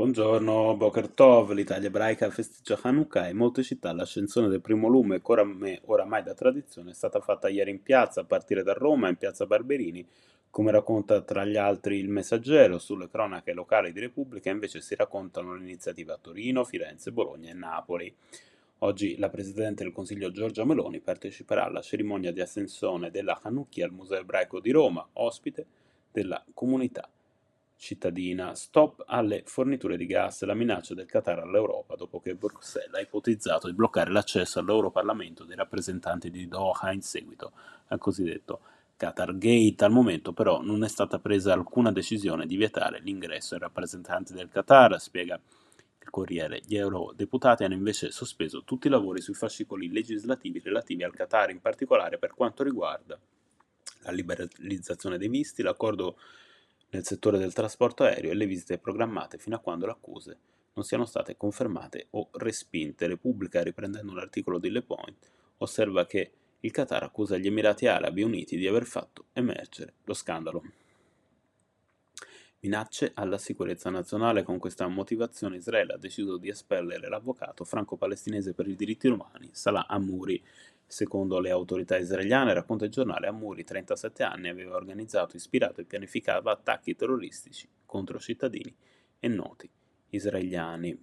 Buongiorno, Boker Tov, l'Italia ebraica festeggia Hanukkah e in molte città l'ascensione del primo lume, che oramai, da tradizione, è stata fatta ieri in piazza, a partire da Roma, in piazza Barberini, come racconta tra gli altri il Messaggero, sulle cronache locali di Repubblica invece si raccontano le iniziative a Torino, Firenze, Bologna e Napoli. Oggi la Presidente del Consiglio Giorgia Meloni parteciperà alla cerimonia di ascensione della Hanukkah al Museo Ebraico di Roma, ospite della comunità cittadina. Stop alle forniture di gas, la minaccia del Qatar all'Europa dopo che Bruxelles ha ipotizzato di bloccare l'accesso all'Europarlamento dei rappresentanti di Doha in seguito al cosiddetto Qatar Gate. Al momento però non è stata presa alcuna decisione di vietare l'ingresso ai rappresentanti del Qatar, spiega il Corriere. Gli eurodeputati hanno invece sospeso tutti i lavori sui fascicoli legislativi relativi al Qatar, in particolare per quanto riguarda la liberalizzazione dei visti, l'accordo nel settore del trasporto aereo e le visite programmate fino a quando le accuse non siano state confermate o respinte. Repubblica, riprendendo un articolo di Le Point, osserva che il Qatar accusa gli Emirati Arabi Uniti di aver fatto emergere lo scandalo. Minacce alla sicurezza nazionale. Con questa motivazione Israele ha deciso di espellere l'avvocato franco-palestinese per i diritti umani Salah Amouri Secondo le autorità israeliane, racconta il giornale, Amuri, 37 anni, aveva organizzato, ispirato e pianificato attacchi terroristici contro cittadini e noti israeliani.